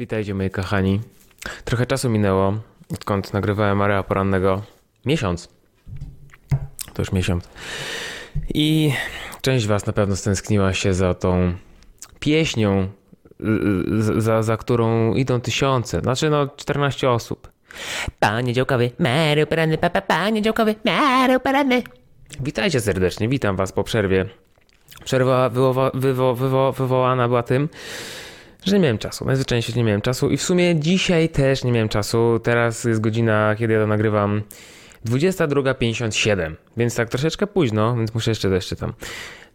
Witajcie moi kochani. Trochę czasu minęło, odkąd nagrywałem Area Porannego. Miesiąc. To już miesiąc. I część was na pewno stęskniła się za tą pieśnią, y, za, za którą idą tysiące, znaczy no 14 osób. Panie działkowy, Mario poranny, papa, panie działkowy, Mario poranny. Witajcie serdecznie, witam was po przerwie. Przerwa wywoła, wywo, wywo, wywołana była tym, że nie miałem czasu. Najzwyczajniej się nie miałem czasu i w sumie dzisiaj też nie miałem czasu. Teraz jest godzina, kiedy ja to nagrywam, 22.57, więc tak troszeczkę późno, więc muszę jeszcze jeszcze tam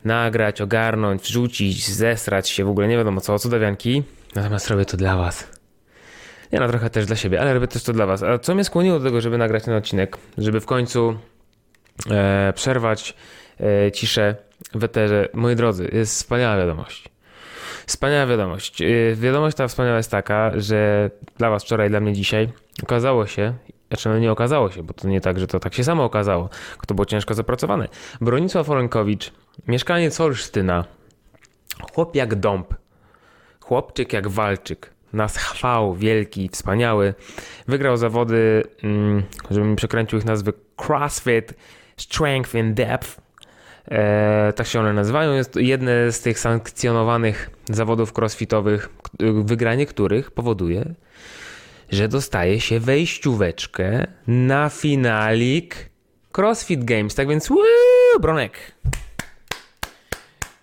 nagrać, ogarnąć, wrzucić, zesrać się, w ogóle nie wiadomo co, cudawianki. Natomiast robię to dla was. Nie no, trochę też dla siebie, ale robię też to dla was. A co mnie skłoniło do tego, żeby nagrać ten odcinek? Żeby w końcu e, przerwać e, ciszę w eterze. Moi drodzy, jest wspaniała wiadomość. Wspaniała wiadomość. E, wiadomość ta wspaniała jest taka, że dla was wczoraj, dla mnie dzisiaj okazało się, znaczy no nie okazało się, bo to nie tak, że to tak się samo okazało, to było ciężko zapracowane. Bronisław Olenkowicz, mieszkaniec Olsztyna, chłop jak dąb, chłopczyk jak walczyk, nas chwał wielki, wspaniały, wygrał zawody, mm, żebym przekręcił ich nazwy, CrossFit Strength in Depth, e, tak się one nazywają, jest to jedne z tych sankcjonowanych zawodów crossfitowych, wygranie których powoduje, że dostaje się wejścióweczkę na finalik CrossFit Games. Tak więc, woo, Bronek.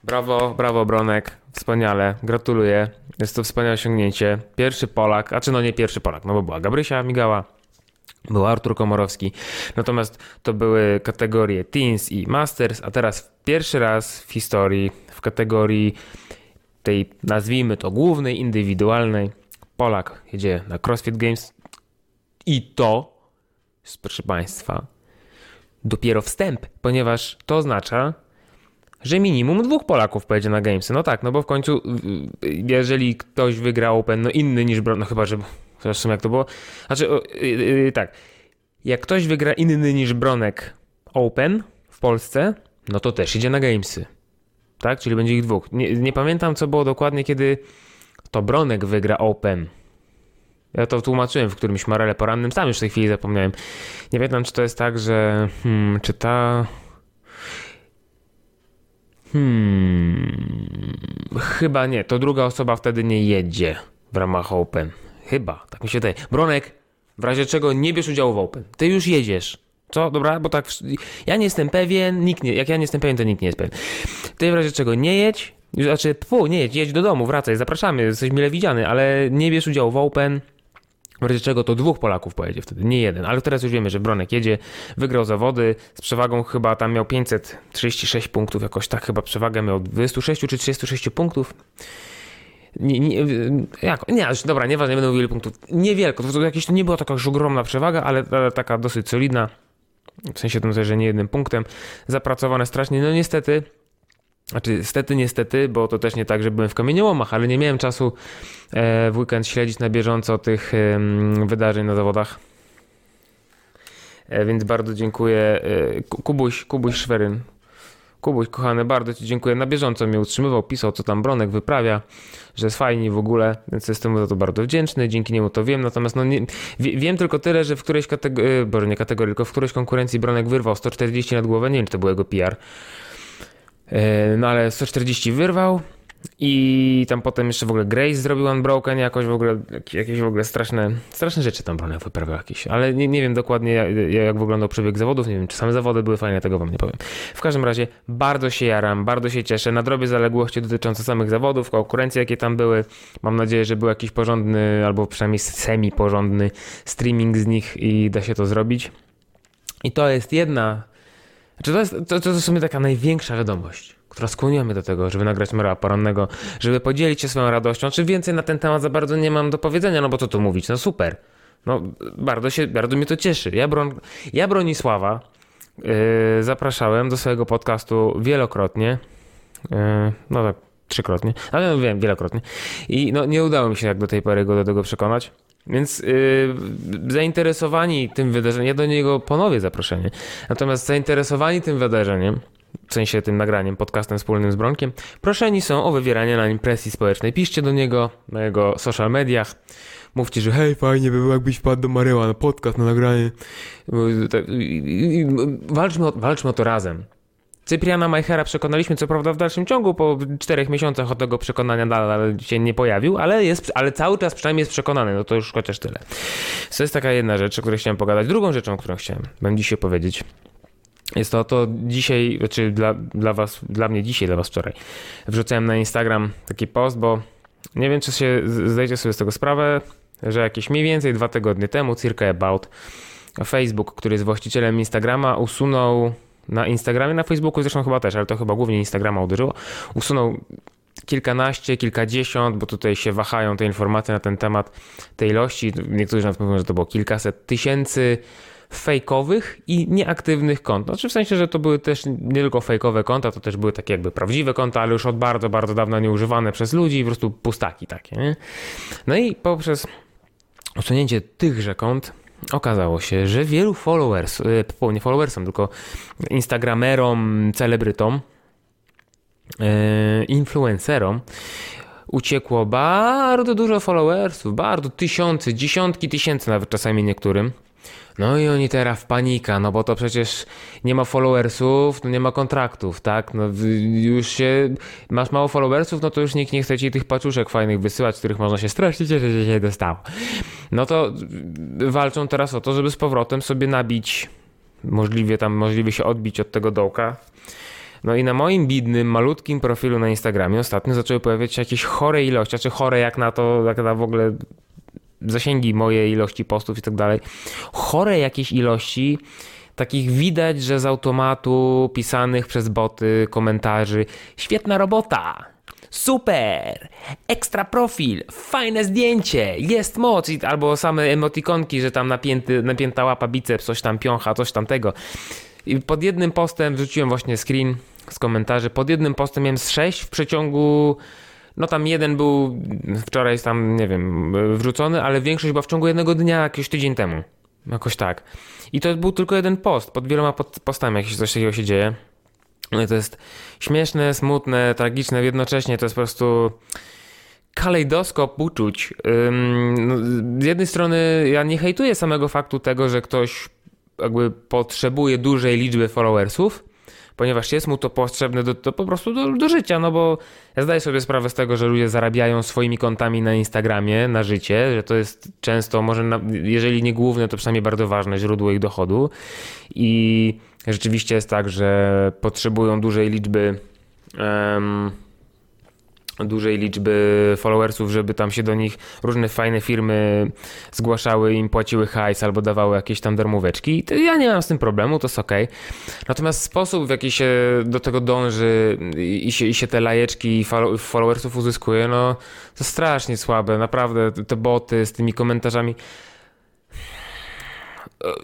Brawo, brawo, Bronek. Wspaniale, gratuluję. Jest to wspaniałe osiągnięcie. Pierwszy Polak, a czy no nie pierwszy Polak, no bo była Gabrysia Migała, był Artur Komorowski. Natomiast to były kategorie Teens i Masters, a teraz pierwszy raz w historii w kategorii tej, nazwijmy to głównej, indywidualnej, Polak jedzie na CrossFit Games i to, proszę Państwa, dopiero wstęp, ponieważ to oznacza, że minimum dwóch Polaków pojedzie na Gamesy. No tak, no bo w końcu, jeżeli ktoś wygra Open, no inny niż, no chyba, że, zresztą jak to było, znaczy, o, y, y, tak, jak ktoś wygra inny niż Bronek Open w Polsce, no to też idzie na Gamesy. Tak? Czyli będzie ich dwóch. Nie, nie pamiętam, co było dokładnie, kiedy to Bronek wygra Open. Ja to tłumaczyłem w którymś Marele porannym, sam już w tej chwili zapomniałem. Nie pamiętam, czy to jest tak, że hmm, czy ta... Hmm, chyba nie. To druga osoba wtedy nie jedzie w ramach Open. Chyba, tak mi się wydaje. Bronek, w razie czego nie bierz udziału w Open. Ty już jedziesz. Co? Dobra, bo tak. Ja nie jestem pewien, nikt nie. Jak ja nie jestem pewien, to nikt nie jest pewien. Ty w razie czego nie jedź. Znaczy, pu, nie jedź, jedź do domu, wracaj, zapraszamy, jesteś mile widziany, ale nie bierz udziału w Open. W razie czego to dwóch Polaków pojedzie wtedy, nie jeden. Ale teraz już wiemy, że Bronek jedzie, wygrał zawody z przewagą chyba tam miał 536 punktów, jakoś tak chyba przewagę miał 26 czy 36 punktów. Nie, nie, jak, nie, już dobra, nieważne, nie będę mówił punktów. Niewielko, to, to jakieś to nie była taka już ogromna przewaga, ale, ale taka dosyć solidna. W sensie tym, że nie jednym punktem. Zapracowane strasznie. No niestety, znaczy niestety, niestety, bo to też nie tak, że byłem w kamieniołomach, ale nie miałem czasu e, w weekend śledzić na bieżąco tych wydarzeń na zawodach. E, więc bardzo dziękuję. E, Ku- Kubuś, Kubuś Szweryn. Kubuś, kochany, bardzo Ci dziękuję. Na bieżąco mnie utrzymywał, pisał, co tam Bronek wyprawia, że jest fajnie w ogóle, więc jestem za to bardzo wdzięczny. Dzięki niemu to wiem. Natomiast no nie, wie, wiem tylko tyle, że w którejś kategorii, boże nie kategorii, tylko w którejś konkurencji Bronek wyrwał 140 nad głowę. Nie wiem, czy to był jego PR. E, No ale 140 wyrwał i tam potem jeszcze w ogóle Grace zrobił unbroken jakoś w ogóle, jak- jakieś w ogóle straszne, straszne rzeczy tam Bronek wyprawiał jakieś, ale nie, nie wiem dokładnie jak, jak wyglądał przebieg zawodów, nie wiem czy same zawody były fajne, tego wam nie powiem. W każdym razie bardzo się jaram, bardzo się cieszę, nadrobię zaległości dotyczące samych zawodów, konkurencji jakie tam były, mam nadzieję, że był jakiś porządny albo przynajmniej semi-porządny streaming z nich i da się to zrobić. I to jest jedna znaczy to, jest, to, to jest w sumie taka największa wiadomość, która skłoniła mnie do tego, żeby nagrać Mera Porannego, żeby podzielić się swoją radością. Czy więcej na ten temat za bardzo nie mam do powiedzenia, no bo co tu mówić, no super. No bardzo się, bardzo mnie to cieszy. Ja, Bron, ja Bronisława yy, zapraszałem do swojego podcastu wielokrotnie, yy, no tak trzykrotnie, ale no wiem, wielokrotnie. I no nie udało mi się jak do tej pory go do tego przekonać. Więc yy, zainteresowani tym wydarzeniem, ja do niego ponowię zaproszenie, natomiast zainteresowani tym wydarzeniem, w sensie tym nagraniem, podcastem wspólnym z Bronkiem, proszeni są o wywieranie na nim presji społecznej. Piszcie do niego na jego social mediach. Mówcie, że hej, fajnie by było, jakbyś wpadł do Maryła na podcast, na nagranie. Walczmy o, walczmy o to razem. Cypriana Majchera przekonaliśmy, co prawda w dalszym ciągu, po czterech miesiącach od tego przekonania nadal się nie pojawił, ale, jest, ale cały czas przynajmniej jest przekonany, no to już chociaż tyle. To jest taka jedna rzecz, o której chciałem pogadać. Drugą rzeczą, o którą chciałem, będę dzisiaj powiedzieć, jest to, to dzisiaj, znaczy dla, dla was, dla mnie dzisiaj, dla was wczoraj, wrzucałem na Instagram taki post, bo nie wiem, czy się zdajecie sobie z tego sprawę, że jakieś mniej więcej dwa tygodnie temu, circa about, Facebook, który jest właścicielem Instagrama, usunął na Instagramie, na Facebooku zresztą chyba też, ale to chyba głównie Instagrama uderzyło, usunął kilkanaście, kilkadziesiąt, bo tutaj się wahają te informacje na ten temat tej ilości. Niektórzy nawet mówią, że to było kilkaset tysięcy fejkowych i nieaktywnych kont. Znaczy w sensie, że to były też nie tylko fejkowe konta, to też były takie jakby prawdziwe konta, ale już od bardzo, bardzo dawna nieużywane przez ludzi po prostu pustaki takie. Nie? No i poprzez usunięcie tychże kont okazało się, że wielu followers, e, nie followersom, tylko instagramerom, celebrytom, e, influencerom uciekło bardzo dużo followersów, bardzo tysiące, dziesiątki tysięcy nawet czasami niektórym. No i oni teraz w panika, no bo to przecież nie ma followersów, no nie ma kontraktów, tak? No już się, masz mało followersów, no to już nikt nie chce ci tych paczuszek fajnych wysyłać, których można się strasznie cieszyć, że się dostało. No to walczą teraz o to, żeby z powrotem sobie nabić, możliwie tam, możliwie się odbić od tego dołka. No i na moim bidnym, malutkim profilu na Instagramie ostatnio zaczęły pojawiać się jakieś chore ilości, czy chore jak na to, jak na w ogóle zasięgi mojej ilości postów i tak dalej. Chore jakieś ilości takich widać, że z automatu pisanych przez boty komentarzy. Świetna robota! Super! Ekstra profil! Fajne zdjęcie! Jest moc! Albo same emotikonki, że tam napięty, napięta łapa, biceps, coś tam piącha, coś tamtego. I pod jednym postem wrzuciłem właśnie screen z komentarzy. Pod jednym postem miałem z 6 w przeciągu no tam jeden był wczoraj tam, nie wiem, wrzucony, ale większość była w ciągu jednego dnia, jakiś tydzień temu. Jakoś tak. I to był tylko jeden post. Pod wieloma postami jakieś coś takiego się dzieje. No i to jest śmieszne, smutne, tragiczne jednocześnie. To jest po prostu kalejdoskop uczuć. No, z jednej strony ja nie hejtuję samego faktu tego, że ktoś jakby potrzebuje dużej liczby followersów, ponieważ jest mu to potrzebne do, do po prostu do, do, życia, no bo ja zdaję sobie sprawę z tego, że ludzie zarabiają swoimi kontami na Instagramie na życie, że to jest często, może na, jeżeli nie główne, to przynajmniej bardzo ważne źródło ich dochodu. I rzeczywiście jest tak, że potrzebują dużej liczby um, dużej liczby followersów, żeby tam się do nich różne fajne firmy zgłaszały, im płaciły hajs albo dawały jakieś tam darmóweczki. Ja nie mam z tym problemu, to jest ok. Natomiast sposób, w jaki się do tego dąży i się, i się te lajeczki i followersów uzyskuje, no to strasznie słabe. Naprawdę te boty z tymi komentarzami.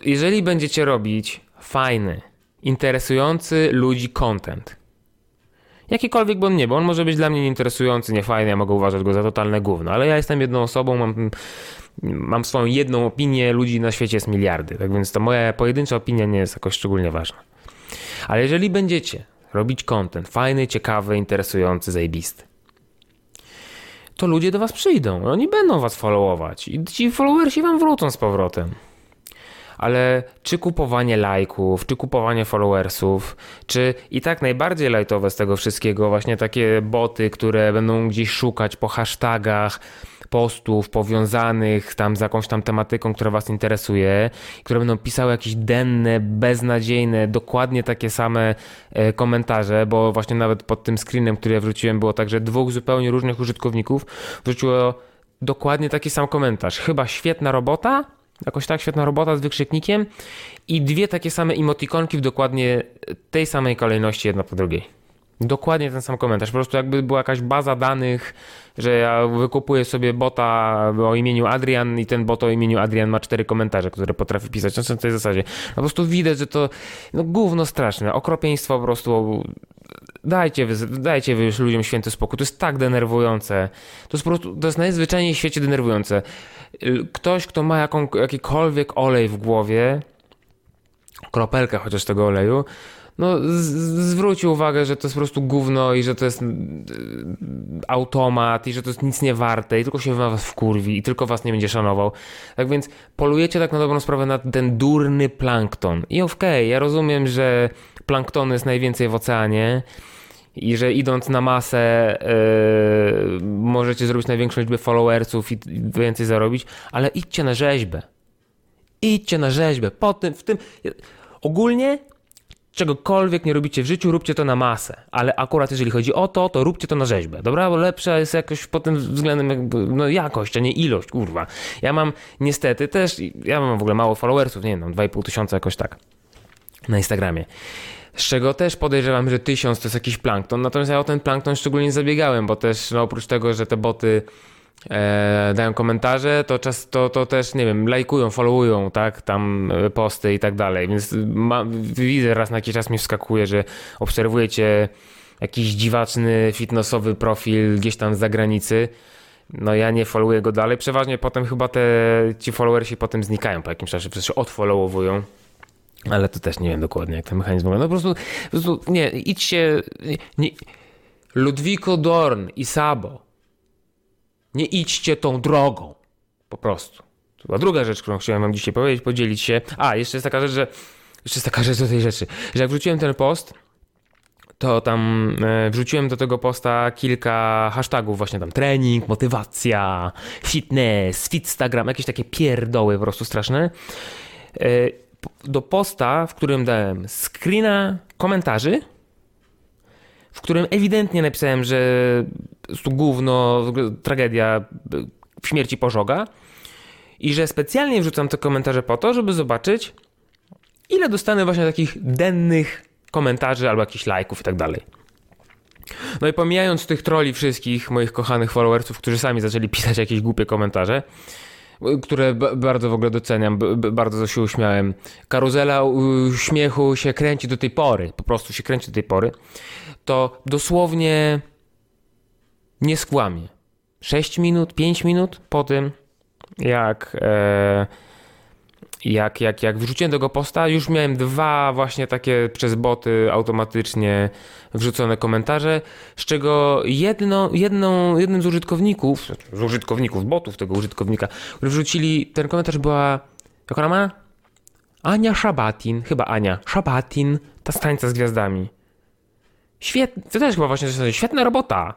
Jeżeli będziecie robić fajny, interesujący ludzi content, Jakikolwiek by on nie był, on może być dla mnie nieinteresujący, niefajny, ja mogę uważać go za totalne gówno, ale ja jestem jedną osobą, mam, mam swoją jedną opinię, ludzi na świecie jest miliardy, tak więc to moja pojedyncza opinia nie jest jakoś szczególnie ważna. Ale jeżeli będziecie robić content fajny, ciekawy, interesujący, zajebisty, to ludzie do was przyjdą, oni będą was followować i ci followersi wam wrócą z powrotem ale czy kupowanie lajków, czy kupowanie followersów, czy i tak najbardziej lajtowe z tego wszystkiego, właśnie takie boty, które będą gdzieś szukać po hashtagach, postów powiązanych tam z jakąś tam tematyką, która Was interesuje, które będą pisały jakieś denne, beznadziejne, dokładnie takie same e, komentarze, bo właśnie nawet pod tym screenem, który ja wrzuciłem, było tak, że dwóch zupełnie różnych użytkowników wrzuciło dokładnie taki sam komentarz. Chyba świetna robota, Jakoś tak, świetna robota z wykrzyknikiem i dwie takie same emotikonki w dokładnie tej samej kolejności, jedna po drugiej. Dokładnie ten sam komentarz. Po prostu jakby była jakaś baza danych, że ja wykupuję sobie bota o imieniu Adrian i ten bot o imieniu Adrian ma cztery komentarze, które potrafi pisać. No, w tej zasadzie. No, po prostu widać, że to no, gówno straszne. Okropieństwo po prostu. Dajcie dajcie wy już ludziom święty spokój. To jest tak denerwujące. To jest po prostu, to jest najzwyczajniej w świecie denerwujące. Ktoś, kto ma jaką, jakikolwiek olej w głowie, kropelkę chociaż tego oleju, no z- z- zwróćcie uwagę, że to jest po prostu gówno i że to jest y, automat i że to jest nic nie warte i tylko się was wkurwi i tylko was nie będzie szanował. Tak więc polujecie tak na dobrą sprawę na ten durny plankton. I okej, ja rozumiem, że planktonu jest najwięcej w oceanie i że idąc na masę yy, możecie zrobić największą liczbę followersów i więcej zarobić, ale idźcie na rzeźbę. Idźcie na rzeźbę. Po tym, w tym. Ogólnie czegokolwiek nie robicie w życiu, róbcie to na masę. Ale akurat jeżeli chodzi o to, to róbcie to na rzeźbę. Dobra? Bo lepsza jest jakoś pod tym względem jakby, no jakość, a nie ilość, kurwa. Ja mam niestety też, ja mam w ogóle mało followersów, nie wiem, mam 2,5 tysiąca jakoś tak na Instagramie. Z czego też podejrzewam, że tysiąc to jest jakiś plankton. Natomiast ja o ten plankton szczególnie nie zabiegałem, bo też no, oprócz tego, że te boty e, dają komentarze, to, czas, to, to też, nie wiem, lajkują, followują, tak, tam e, posty i tak dalej. Więc ma, widzę raz na jakiś czas mi wskakuje, że obserwujecie jakiś dziwaczny, fitnessowy profil gdzieś tam z zagranicy. No ja nie followuję go dalej. Przeważnie potem chyba te, ci followersi potem znikają po jakimś czasie, przecież odfollowowują. Ale to też nie wiem dokładnie, jak ten mechanizm wygląda. No po prostu, po prostu nie, idźcie. Nie, Ludwiko Dorn i Sabo. Nie idźcie tą drogą. Po prostu. To była druga rzecz, którą chciałem wam dzisiaj powiedzieć, podzielić się. A, jeszcze jest taka rzecz, że. Jeszcze jest taka rzecz do tej rzeczy, że jak wrzuciłem ten post, to tam e, wrzuciłem do tego posta kilka hashtagów, właśnie tam trening, motywacja, fitness, fitstagram, jakieś takie pierdoły po prostu straszne. Do posta, w którym dałem screena komentarzy, w którym ewidentnie napisałem, że prostu gówno, tragedia w śmierci pożoga i że specjalnie wrzucam te komentarze po to, żeby zobaczyć, ile dostanę właśnie takich dennych komentarzy albo jakichś lajków i tak dalej. No i pomijając tych troli wszystkich moich kochanych followersów, którzy sami zaczęli pisać jakieś głupie komentarze, które bardzo w ogóle doceniam, bardzo się uśmiałem. Karuzela śmiechu się kręci do tej pory, po prostu się kręci do tej pory. To dosłownie nie skłamie. 6 minut, 5 minut po tym, jak, e, jak, jak, jak wrzuciłem tego posta, już miałem dwa właśnie takie przez boty automatycznie wrzucone komentarze, z czego jedno, jedną, jednym z użytkowników, z użytkowników, botów tego użytkownika, którzy wrzucili, ten komentarz była, jak ona ma? Ania Szabatin, chyba Ania Szabatin, ta z tańca z gwiazdami. Świetnie, to też chyba właśnie świetna robota.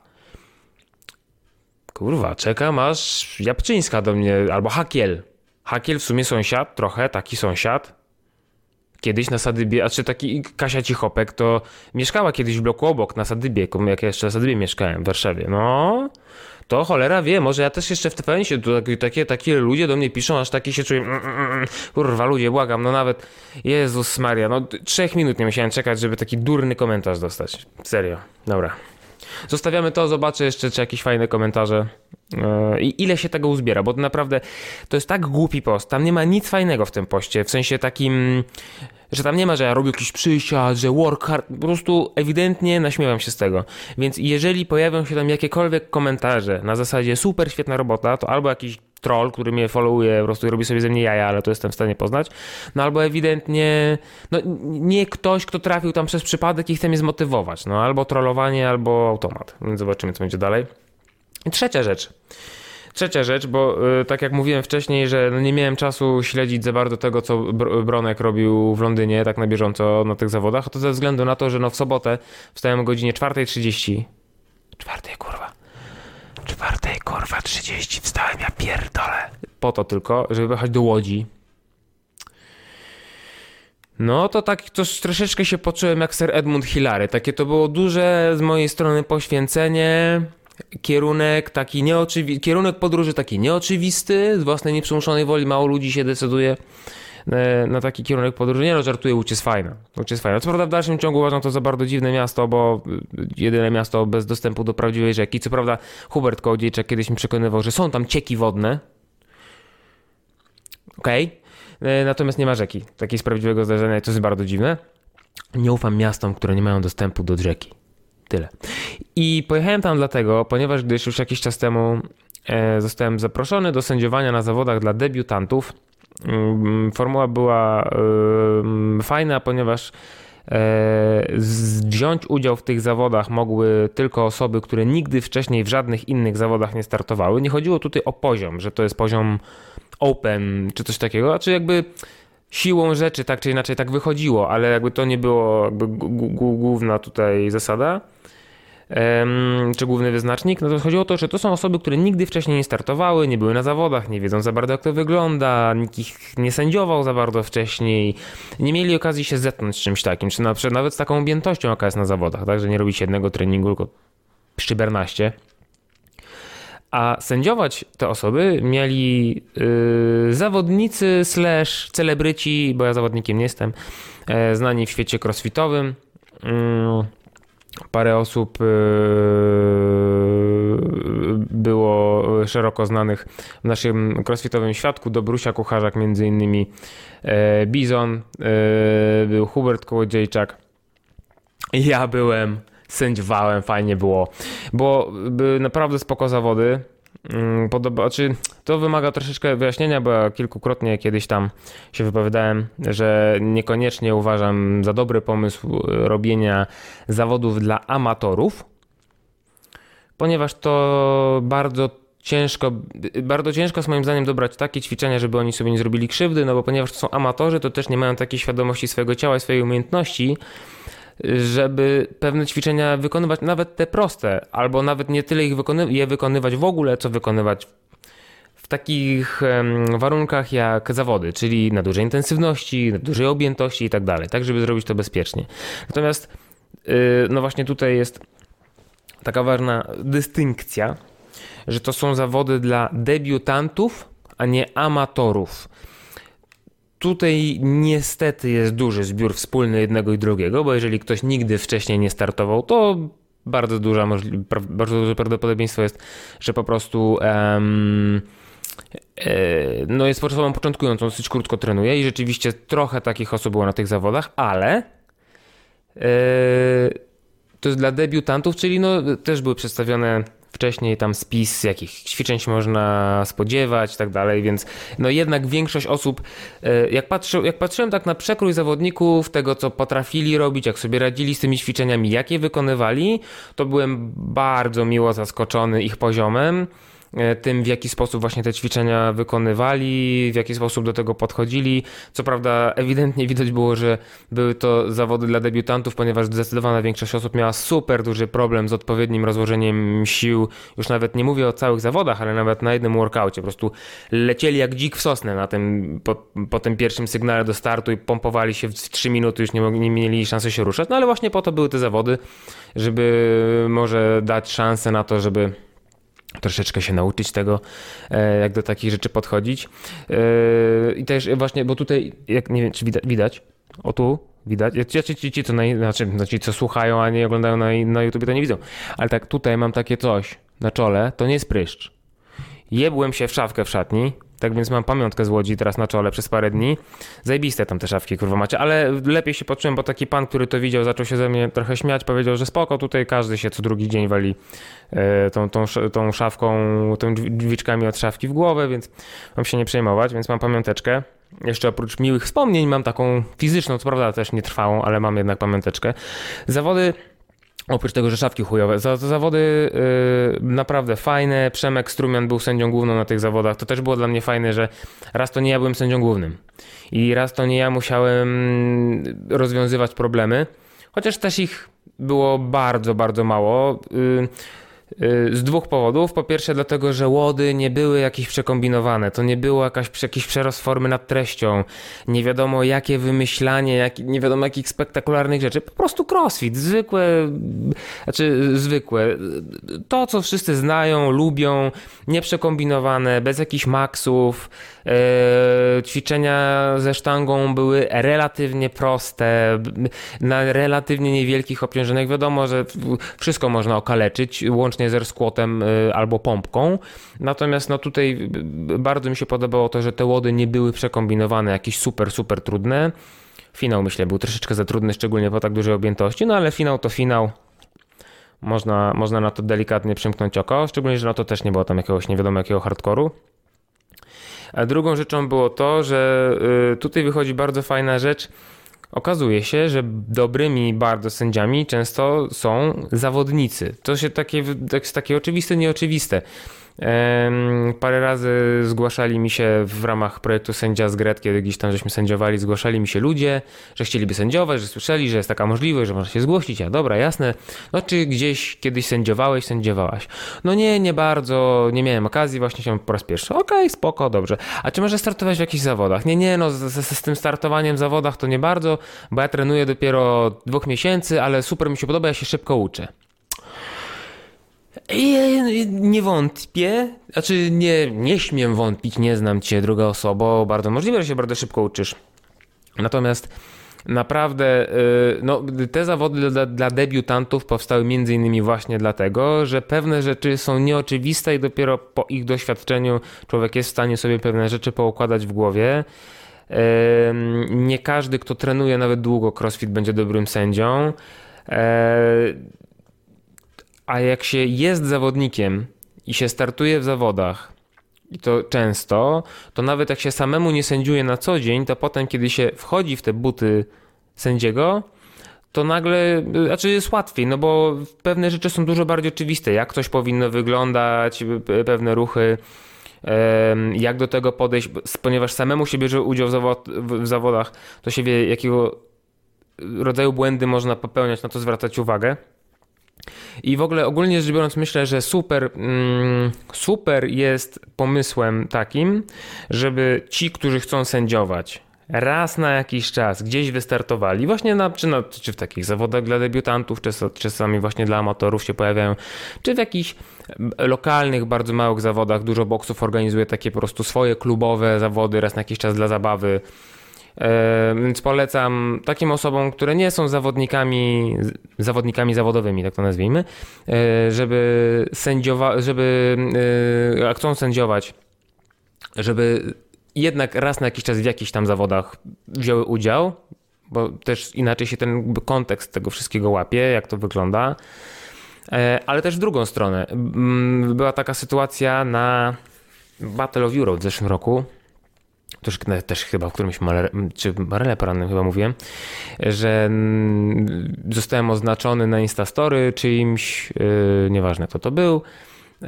Kurwa, czekam aż Japczyńska do mnie, albo Hakiel. Hakiel w sumie sąsiad, trochę taki sąsiad. Kiedyś na Sadybie, a czy taki Kasia Cichopek, to mieszkała kiedyś w bloku obok na Sadybie, jak ja jeszcze na Sadybie mieszkałem w Warszawie. No, to cholera wie, może ja też jeszcze w TVN się, tu takie, takie, ludzie do mnie piszą, aż taki się czuję, mm, mm, mm. kurwa ludzie, błagam, no nawet, Jezus Maria, no trzech minut nie musiałem czekać, żeby taki durny komentarz dostać. Serio, dobra. Zostawiamy to, zobaczę jeszcze, czy jakieś fajne komentarze yy, i ile się tego uzbiera, bo to naprawdę to jest tak głupi post. Tam nie ma nic fajnego w tym poście, w sensie takim, że tam nie ma, że ja robię jakiś przysiad, że work hard, po prostu ewidentnie naśmiewam się z tego. Więc jeżeli pojawią się tam jakiekolwiek komentarze na zasadzie super, świetna robota, to albo jakiś troll, który mnie followuje, po prostu robi sobie ze mnie jaja, ale to jestem w stanie poznać, no albo ewidentnie, no nie ktoś, kto trafił tam przez przypadek i chce mnie zmotywować, no albo trollowanie, albo automat. Więc zobaczymy, co będzie dalej. I trzecia rzecz. Trzecia rzecz, bo y, tak jak mówiłem wcześniej, że no nie miałem czasu śledzić za bardzo tego, co Br- Bronek robił w Londynie, tak na bieżąco na tych zawodach, to ze względu na to, że no w sobotę wstałem o godzinie 4.30. Czwartej, kurwa. Kurwa, 30 wstałem, ja pierdolę. Po to tylko, żeby wyjechać do Łodzi. No to tak to troszeczkę się poczułem jak Sir Edmund Hillary. Takie to było duże z mojej strony poświęcenie. Kierunek taki nieoczywisty, kierunek podróży taki nieoczywisty, z własnej nieprzymuszonej woli mało ludzi się decyduje na taki kierunek podróży. Nie no, żartuję, Łódź jest fajna. Łódź jest fajna. Co prawda w dalszym ciągu uważam to za bardzo dziwne miasto, bo y, jedyne miasto bez dostępu do prawdziwej rzeki. Co prawda Hubert Kołodziejczak kiedyś mi przekonywał, że są tam cieki wodne. Okej. E, Natomiast nie ma rzeki. Takiej z prawdziwego zdarzenia i to jest bardzo dziwne. Nie ufam miastom, które nie mają dostępu do rzeki. Tyle. I pojechałem tam dlatego, ponieważ gdyż już jakiś czas temu e, zostałem zaproszony do sędziowania na zawodach dla debiutantów. Formuła była fajna, ponieważ z- wziąć udział w tych zawodach mogły tylko osoby, które nigdy wcześniej w żadnych innych zawodach nie startowały. Nie chodziło tutaj o poziom, że to jest poziom open czy coś takiego, a czy jakby siłą rzeczy tak czy inaczej tak wychodziło, ale jakby to nie było jakby główna tutaj zasada czy główny wyznacznik, no to chodziło o to, że to są osoby, które nigdy wcześniej nie startowały, nie były na zawodach, nie wiedzą za bardzo jak to wygląda, nikt ich nie sędziował za bardzo wcześniej, nie mieli okazji się zetknąć z czymś takim, czy na przykład nawet z taką objętością jaka jest na zawodach, tak, że nie robi się jednego treningu, tylko szczybernaście. A sędziować te osoby mieli yy, zawodnicy slash celebryci, bo ja zawodnikiem nie jestem, e, znani w świecie crossfitowym. Mm, parę osób yy, było szeroko znanych w naszym crossfitowym świadku. Dobrusia Kucharzak między innymi, e, Bizon, e, był Hubert Kołodziejczak. Ja byłem, sędziowałem, fajnie było, bo naprawdę spoko zawody. Mm, Podoba, czy to wymaga troszeczkę wyjaśnienia, bo ja kilkukrotnie kiedyś tam się wypowiadałem, że niekoniecznie uważam za dobry pomysł e, robienia zawodów dla amatorów, ponieważ to bardzo ciężko, bardzo ciężko jest moim zdaniem dobrać takie ćwiczenia, żeby oni sobie nie zrobili krzywdy, no bo ponieważ to są amatorzy, to też nie mają takiej świadomości swojego ciała i swojej umiejętności, żeby pewne ćwiczenia wykonywać, nawet te proste, albo nawet nie tyle ich wykony- je wykonywać w ogóle, co wykonywać w takich warunkach jak zawody, czyli na dużej intensywności, na dużej objętości i tak dalej, tak żeby zrobić to bezpiecznie. Natomiast yy, no właśnie tutaj jest taka ważna dystynkcja, że to są zawody dla debiutantów, a nie amatorów. Tutaj niestety jest duży zbiór wspólny jednego i drugiego, bo jeżeli ktoś nigdy wcześniej nie startował, to bardzo, duża możli- bardzo duże prawdopodobieństwo jest, że po prostu e, no jest osobą początkującą, dosyć krótko trenuje i rzeczywiście trochę takich osób było na tych zawodach, ale e, to jest dla debiutantów, czyli no też były przedstawione wcześniej tam spis, jakich ćwiczeń się można spodziewać i tak dalej, więc no jednak większość osób, e, jak, patrzy, jak patrzyłem tak na przekrój zawodników, tego co potrafili robić, jak sobie radzili z tymi ćwiczeniami, jak je wykonywali, to byłem bardzo miło zaskoczony ich poziomem tym, w jaki sposób właśnie te ćwiczenia wykonywali, w jaki sposób do tego podchodzili. Co prawda, ewidentnie widać było, że były to zawody dla debiutantów, ponieważ zdecydowana większość osób miała super duży problem z odpowiednim rozłożeniem sił. Już nawet nie mówię o całych zawodach, ale nawet na jednym workaucie. Po prostu lecieli jak dzik w sosnę na tym, po, po tym pierwszym sygnale do startu i pompowali się w 3 minuty, już nie, mogli, nie mieli szansy się ruszać. No ale właśnie po to były te zawody, żeby może dać szansę na to, żeby troszeczkę się nauczyć tego, e, jak do takich rzeczy podchodzić. E, I też właśnie, bo tutaj, jak nie wiem, czy widać, widać o tu, widać, ja, ci, ci, ci, co na, znaczy, no ci, co słuchają, a nie oglądają na, na YouTube, to nie widzą, ale tak tutaj mam takie coś na czole, to nie jest pryszcz. Jebłem się w szafkę w szatni, tak więc mam pamiątkę z Łodzi teraz na czole przez parę dni. Zajebiste tam te szafki, kurwa macie, ale lepiej się poczułem, bo taki pan, który to widział, zaczął się ze mnie trochę śmiać, powiedział, że spoko, tutaj każdy się co drugi dzień wali e, tą, tą, tą szafką, tą drzwi- drzwiczkami od szafki w głowę, więc mam się nie przejmować, więc mam pamiąteczkę. Jeszcze oprócz miłych wspomnień mam taką fizyczną, co prawda też nie trwałą, ale mam jednak pamiąteczkę. Zawody Oprócz tego, że szafki chujowe. Za, za zawody yy, naprawdę fajne. Przemek Strumian był sędzią główną na tych zawodach. To też było dla mnie fajne, że raz to nie ja byłem sędzią głównym. I raz to nie ja musiałem rozwiązywać problemy. Chociaż też ich było bardzo, bardzo mało. Yy, z dwóch powodów. Po pierwsze, dlatego, że łody nie były jakieś przekombinowane. To nie było jakaś, jakiś przerost formy nad treścią. Nie wiadomo jakie wymyślanie, jak, nie wiadomo jakich spektakularnych rzeczy. Po prostu crossfit. Zwykłe, znaczy zwykłe. To, co wszyscy znają, lubią. Nieprzekombinowane, bez jakichś maksów. E, ćwiczenia ze sztangą były relatywnie proste, na relatywnie niewielkich obciążeniach. Wiadomo, że wszystko można okaleczyć, łącznie z squatem e, albo pompką. Natomiast no tutaj b- b- bardzo mi się podobało to, że te łody nie były przekombinowane, jakieś super, super trudne. Finał myślę był troszeczkę za trudny, szczególnie po tak dużej objętości, no ale finał to finał. Można, można na to delikatnie przymknąć oko, szczególnie, że no to też nie było tam jakiegoś nie wiadomo jakiego hardkoru. A drugą rzeczą było to, że y, tutaj wychodzi bardzo fajna rzecz, okazuje się, że dobrymi bardzo sędziami często są zawodnicy. To się takie, jest takie oczywiste, nieoczywiste. Parę razy zgłaszali mi się w ramach projektu Sędzia z Gret, kiedy gdzieś tam żeśmy sędziowali, zgłaszali mi się ludzie, że chcieliby sędziować, że słyszeli, że jest taka możliwość, że można się zgłosić. Ja dobra, jasne. No czy gdzieś kiedyś sędziowałeś, sędziowałaś? No nie, nie bardzo, nie miałem okazji, właśnie się po raz pierwszy. Okej, spoko, dobrze. A czy może startować w jakichś zawodach? Nie, nie, no z, z, z tym startowaniem w zawodach to nie bardzo, bo ja trenuję dopiero dwóch miesięcy, ale super mi się podoba, ja się szybko uczę. Nie wątpię, znaczy nie, nie śmiem wątpić, nie znam cię, druga osoba, bardzo możliwe, że się bardzo szybko uczysz. Natomiast naprawdę y, no, te zawody dla, dla debiutantów powstały między innymi właśnie dlatego, że pewne rzeczy są nieoczywiste i dopiero po ich doświadczeniu człowiek jest w stanie sobie pewne rzeczy poukładać w głowie. Nie każdy, kto trenuje nawet długo crossfit, będzie dobrym sędzią. A jak się jest zawodnikiem i się startuje w zawodach, i to często, to nawet jak się samemu nie sędziuje na co dzień, to potem, kiedy się wchodzi w te buty sędziego, to nagle, znaczy jest łatwiej, no bo pewne rzeczy są dużo bardziej oczywiste, jak coś powinno wyglądać, pe- pewne ruchy, jak do tego podejść, ponieważ samemu się bierze udział w zawodach, to się wie, jakiego rodzaju błędy można popełniać, na to zwracać uwagę. I w ogóle ogólnie rzecz biorąc, myślę, że super, mm, super jest pomysłem takim, żeby ci, którzy chcą sędziować, raz na jakiś czas gdzieś wystartowali, właśnie na, czy, na, czy w takich zawodach dla debiutantów, czy czasami właśnie dla amatorów się pojawiają, czy w jakichś lokalnych, bardzo małych zawodach. Dużo boksów organizuje takie po prostu swoje klubowe zawody raz na jakiś czas dla zabawy. E, Więc polecam takim osobom, które nie są zawodnikami, zawodnikami zawodowymi, tak to nazwijmy, e, żeby sędziowa, żeby, e, a chcą sędziować, żeby jednak raz na jakiś czas w jakichś tam zawodach wzięły udział, bo też inaczej się ten kontekst tego wszystkiego łapie, jak to wygląda. Ale też w drugą stronę. Mm, Była taka sytuacja na Battle of Europe w zeszłym roku, też, też chyba w którymś Marele, czy Marele porannym chyba mówiłem, że zostałem oznaczony na Instastory czyimś, yy, nieważne kto to był,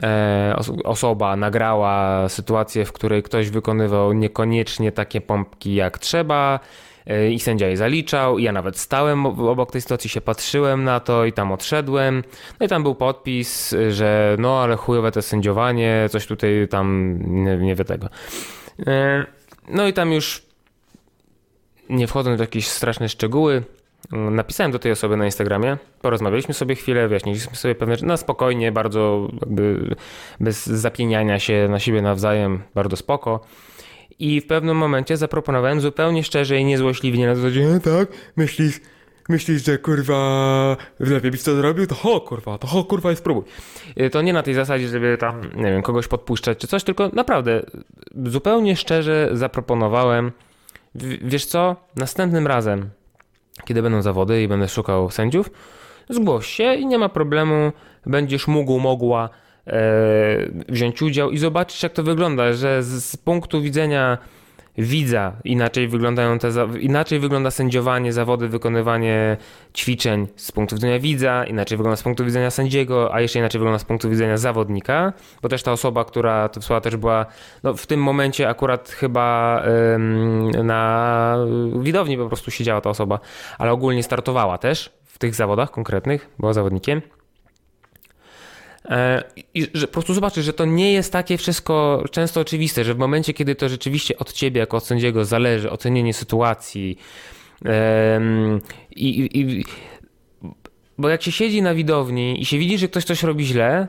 e, os- osoba nagrała sytuację, w której ktoś wykonywał niekoniecznie takie pompki jak trzeba e, i sędzia je zaliczał. Ja nawet stałem ob- obok tej sytuacji, się patrzyłem na to i tam odszedłem. No i tam był podpis, że no ale chujowe to sędziowanie, coś tutaj tam nie, nie wie tego. E, No i tam już nie wchodząc w jakieś straszne szczegóły, napisałem do tej osoby na Instagramie, porozmawialiśmy sobie chwilę, wyjaśniliśmy sobie pewne rzeczy, na spokojnie, bardzo jakby bez zapieniania się na siebie nawzajem, bardzo spoko. I w pewnym momencie zaproponowałem zupełnie szczerze i niezłośliwie. Na zasadzie, "E, tak, myślisz, myślisz, że kurwa lepiej byś to zrobił, to ho kurwa, to ho kurwa i spróbuj. Y, To nie na tej zasadzie, żeby tam, nie wiem, kogoś podpuszczać czy coś, tylko naprawdę zupełnie szczerze zaproponowałem, wiesz co, następnym razem, kiedy będą zawody i będę szukał sędziów, zgłoś się i nie ma problemu, będziesz mógł, mogła e, wziąć udział i zobaczyć, jak to wygląda, że z, z punktu widzenia widza inaczej wyglądają te, inaczej wygląda sędziowanie, zawody, wykonywanie ćwiczeń z punktu widzenia widza, inaczej wygląda z punktu widzenia sędziego, a jeszcze inaczej wygląda z punktu widzenia zawodnika, bo też ta osoba, która to wysłała też była no, w tym momencie akurat chyba ym, na widowni po prostu siedziała ta osoba, ale ogólnie startowała też w tych zawodach konkretnych, była zawodnikiem. E, I że po prostu zobaczysz, że to nie jest takie wszystko często oczywiste, że w momencie, kiedy to rzeczywiście od ciebie jako od sędziego zależy ocenienie sytuacji i, i, i bo jak się siedzi na widowni i się widzi, że ktoś coś robi źle,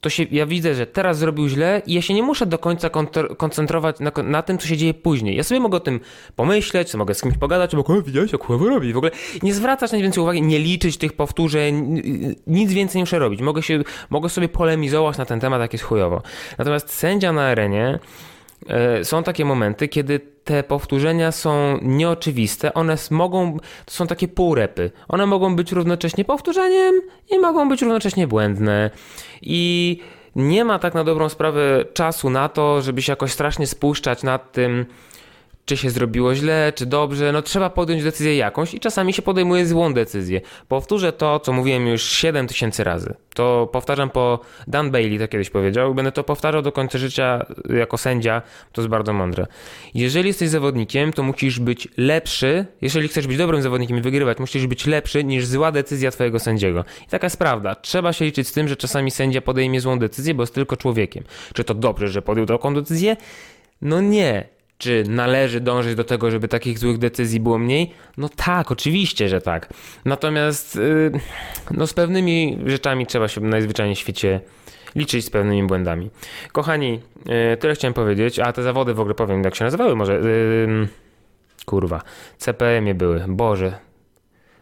to się, ja widzę, że teraz zrobił źle i ja się nie muszę do końca koncentrować na, na tym, co się dzieje później. Ja sobie mogę o tym pomyśleć, mogę z kimś pogadać, mogę, widziałeś, jak chłopak robi. W ogóle nie zwracać na nic więcej uwagi, nie liczyć tych powtórzeń, nic więcej nie muszę robić. Mogę, się, mogę sobie polemizować na ten temat, jak jest chujowo. Natomiast sędzia na arenie są takie momenty, kiedy te powtórzenia są nieoczywiste, one mogą, to są takie półrepy. One mogą być równocześnie powtórzeniem i mogą być równocześnie błędne. I nie ma tak na dobrą sprawę czasu na to, żeby się jakoś strasznie spuszczać nad tym, czy się zrobiło źle, czy dobrze, no trzeba podjąć decyzję jakąś i czasami się podejmuje złą decyzję. Powtórzę to, co mówiłem już 7 tysięcy razy. To powtarzam po Dan Bailey, to kiedyś powiedział, będę to powtarzał do końca życia jako sędzia, to jest bardzo mądre. Jeżeli jesteś zawodnikiem, to musisz być lepszy, jeżeli chcesz być dobrym zawodnikiem i wygrywać, musisz być lepszy niż zła decyzja twojego sędziego. I taka jest prawda. Trzeba się liczyć z tym, że czasami sędzia podejmie złą decyzję, bo jest tylko człowiekiem. Czy to dobrze, że podjął taką decyzję? No nie. Czy należy dążyć do tego, żeby takich złych decyzji było mniej? No tak, oczywiście, że tak. Natomiast yy, no z pewnymi rzeczami trzeba się najzwyczajniej w świecie liczyć z pewnymi błędami. Kochani, yy, tyle chciałem powiedzieć, a te zawody w ogóle powiem, jak się nazywały może. Yy, kurwa, CPM-ie były, Boże.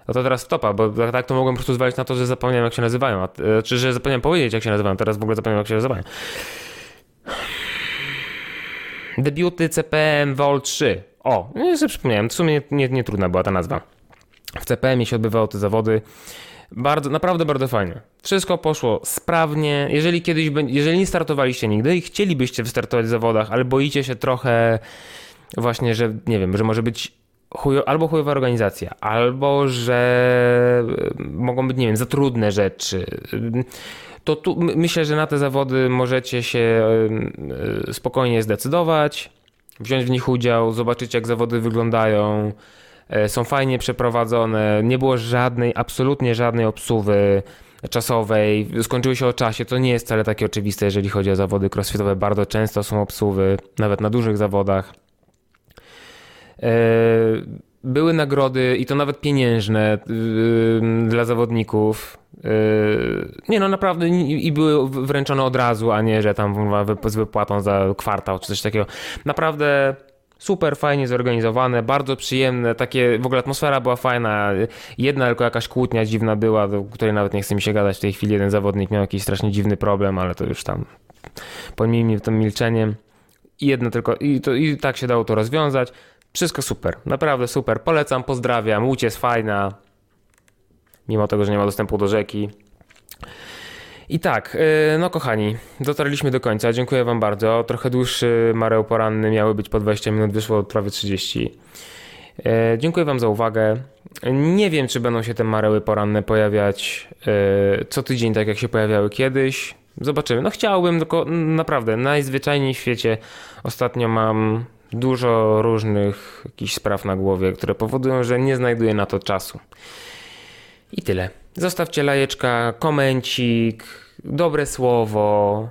No to teraz stopa, bo tak, tak to mogłem po prostu zwalić na to, że zapomniałem jak się nazywają, a, yy, czy że zapomniałem powiedzieć jak się nazywają, teraz w ogóle zapomniałem jak się nazywają. Debiuty CPM Vol 3. O, nie sobie przypomniałem, w sumie nie, nie trudna była ta nazwa. W CPM się odbywały te zawody. Bardzo, naprawdę bardzo fajnie. Wszystko poszło sprawnie. Jeżeli kiedyś, jeżeli nie startowaliście nigdy i chcielibyście wystartować w zawodach, ale boicie się trochę właśnie, że nie wiem, że może być chujo, albo chujowa organizacja, albo że mogą być, nie wiem, za trudne rzeczy to tu myślę, że na te zawody możecie się spokojnie zdecydować, wziąć w nich udział, zobaczyć jak zawody wyglądają. E, są fajnie przeprowadzone, nie było żadnej, absolutnie żadnej obsuwy czasowej, skończyły się o czasie, to nie jest wcale takie oczywiste, jeżeli chodzi o zawody crossfitowe, bardzo często są obsuwy, nawet na dużych zawodach. E, były nagrody i to nawet pieniężne dla zawodników. Yy, nie no, naprawdę i były wręczone od razu, a nie, że tam z wypłatą za kwartał czy coś takiego. Naprawdę super fajnie zorganizowane, bardzo przyjemne, takie w ogóle atmosfera była fajna. Jedna tylko jakaś kłótnia dziwna była, do której nawet nie chce mi się gadać w tej chwili. Jeden zawodnik miał jakiś strasznie dziwny problem, ale to już tam pomijmy tym milczeniem. I jedno tylko, i, to, i tak się dało to rozwiązać. Wszystko super, naprawdę super. Polecam, pozdrawiam. Łódź jest fajna, mimo tego, że nie ma dostępu do rzeki. I tak, y, no kochani, dotarliśmy do końca. Dziękuję Wam bardzo. Trochę dłuższy mareł poranny miały być po 20 minut, wyszło prawie 30. Y, dziękuję Wam za uwagę. Nie wiem, czy będą się te mareły poranne pojawiać y, co tydzień, tak jak się pojawiały kiedyś. Zobaczymy. No chciałbym, tylko naprawdę najzwyczajniej w świecie ostatnio mam dużo różnych jakichś spraw na głowie, które powodują, że nie znajduję na to czasu. I tyle. Zostawcie lajeczka, komencik, dobre słowo.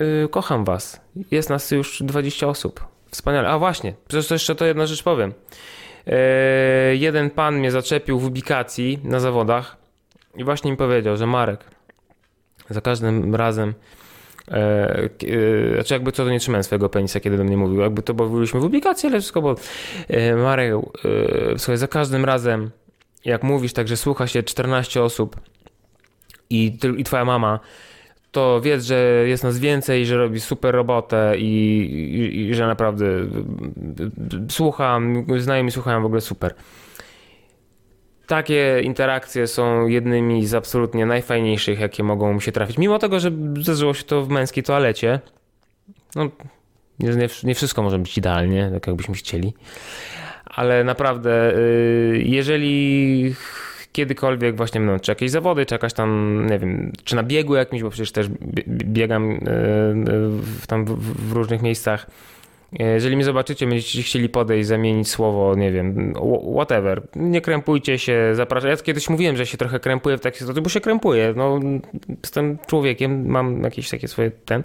Yy, kocham was. Jest nas już 20 osób. Wspaniale. A właśnie, przecież jeszcze to jedna rzecz powiem. Yy, jeden pan mnie zaczepił w ubikacji na zawodach i właśnie mi powiedział, że Marek, za każdym razem E, e, znaczy jakby to, to nie trzymałem swojego penisa, kiedy do mnie mówił. Jakby to byliśmy w ubikacji, ale wszystko, bo e, Marek, e, słuchaj, za każdym razem jak mówisz tak, że słucha się 14 osób i, i twoja mama, to wiedz, że jest nas więcej, że robi super robotę i, i, i że naprawdę słucham, znajomi słuchają w ogóle super. Takie interakcje są jednymi z absolutnie najfajniejszych, jakie mogą mi się trafić. Mimo tego, że zdarzyło się to w męskiej toalecie. No, nie, nie wszystko może być idealnie, tak jakbyśmy chcieli. Ale naprawdę, y, jeżeli kiedykolwiek właśnie będą czy jakieś zawody, czy jakaś tam, nie wiem, czy na biegu jakimś, bo przecież też biegam y, y, tam w różnych miejscach, jeżeli mnie zobaczycie, będziecie chcieli podejść, zamienić słowo, nie wiem, whatever. Nie krępujcie się, zapraszam. Ja kiedyś mówiłem, że się trochę krępuję w takiej sytuacji, bo się krępuję. No, jestem człowiekiem, mam jakieś takie swoje ten.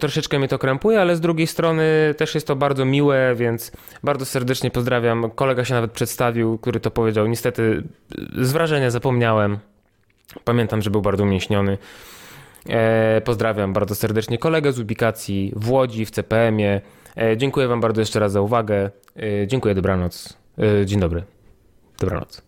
Troszeczkę mnie to krępuje, ale z drugiej strony też jest to bardzo miłe, więc bardzo serdecznie pozdrawiam. Kolega się nawet przedstawił, który to powiedział. Niestety z wrażenia zapomniałem. Pamiętam, że był bardzo umięśniony. E, pozdrawiam bardzo serdecznie kolegę z ubikacji w Łodzi, w CPM-ie. E, dziękuję Wam bardzo jeszcze raz za uwagę. E, dziękuję, dobranoc. Dzień dobry. Dobranoc.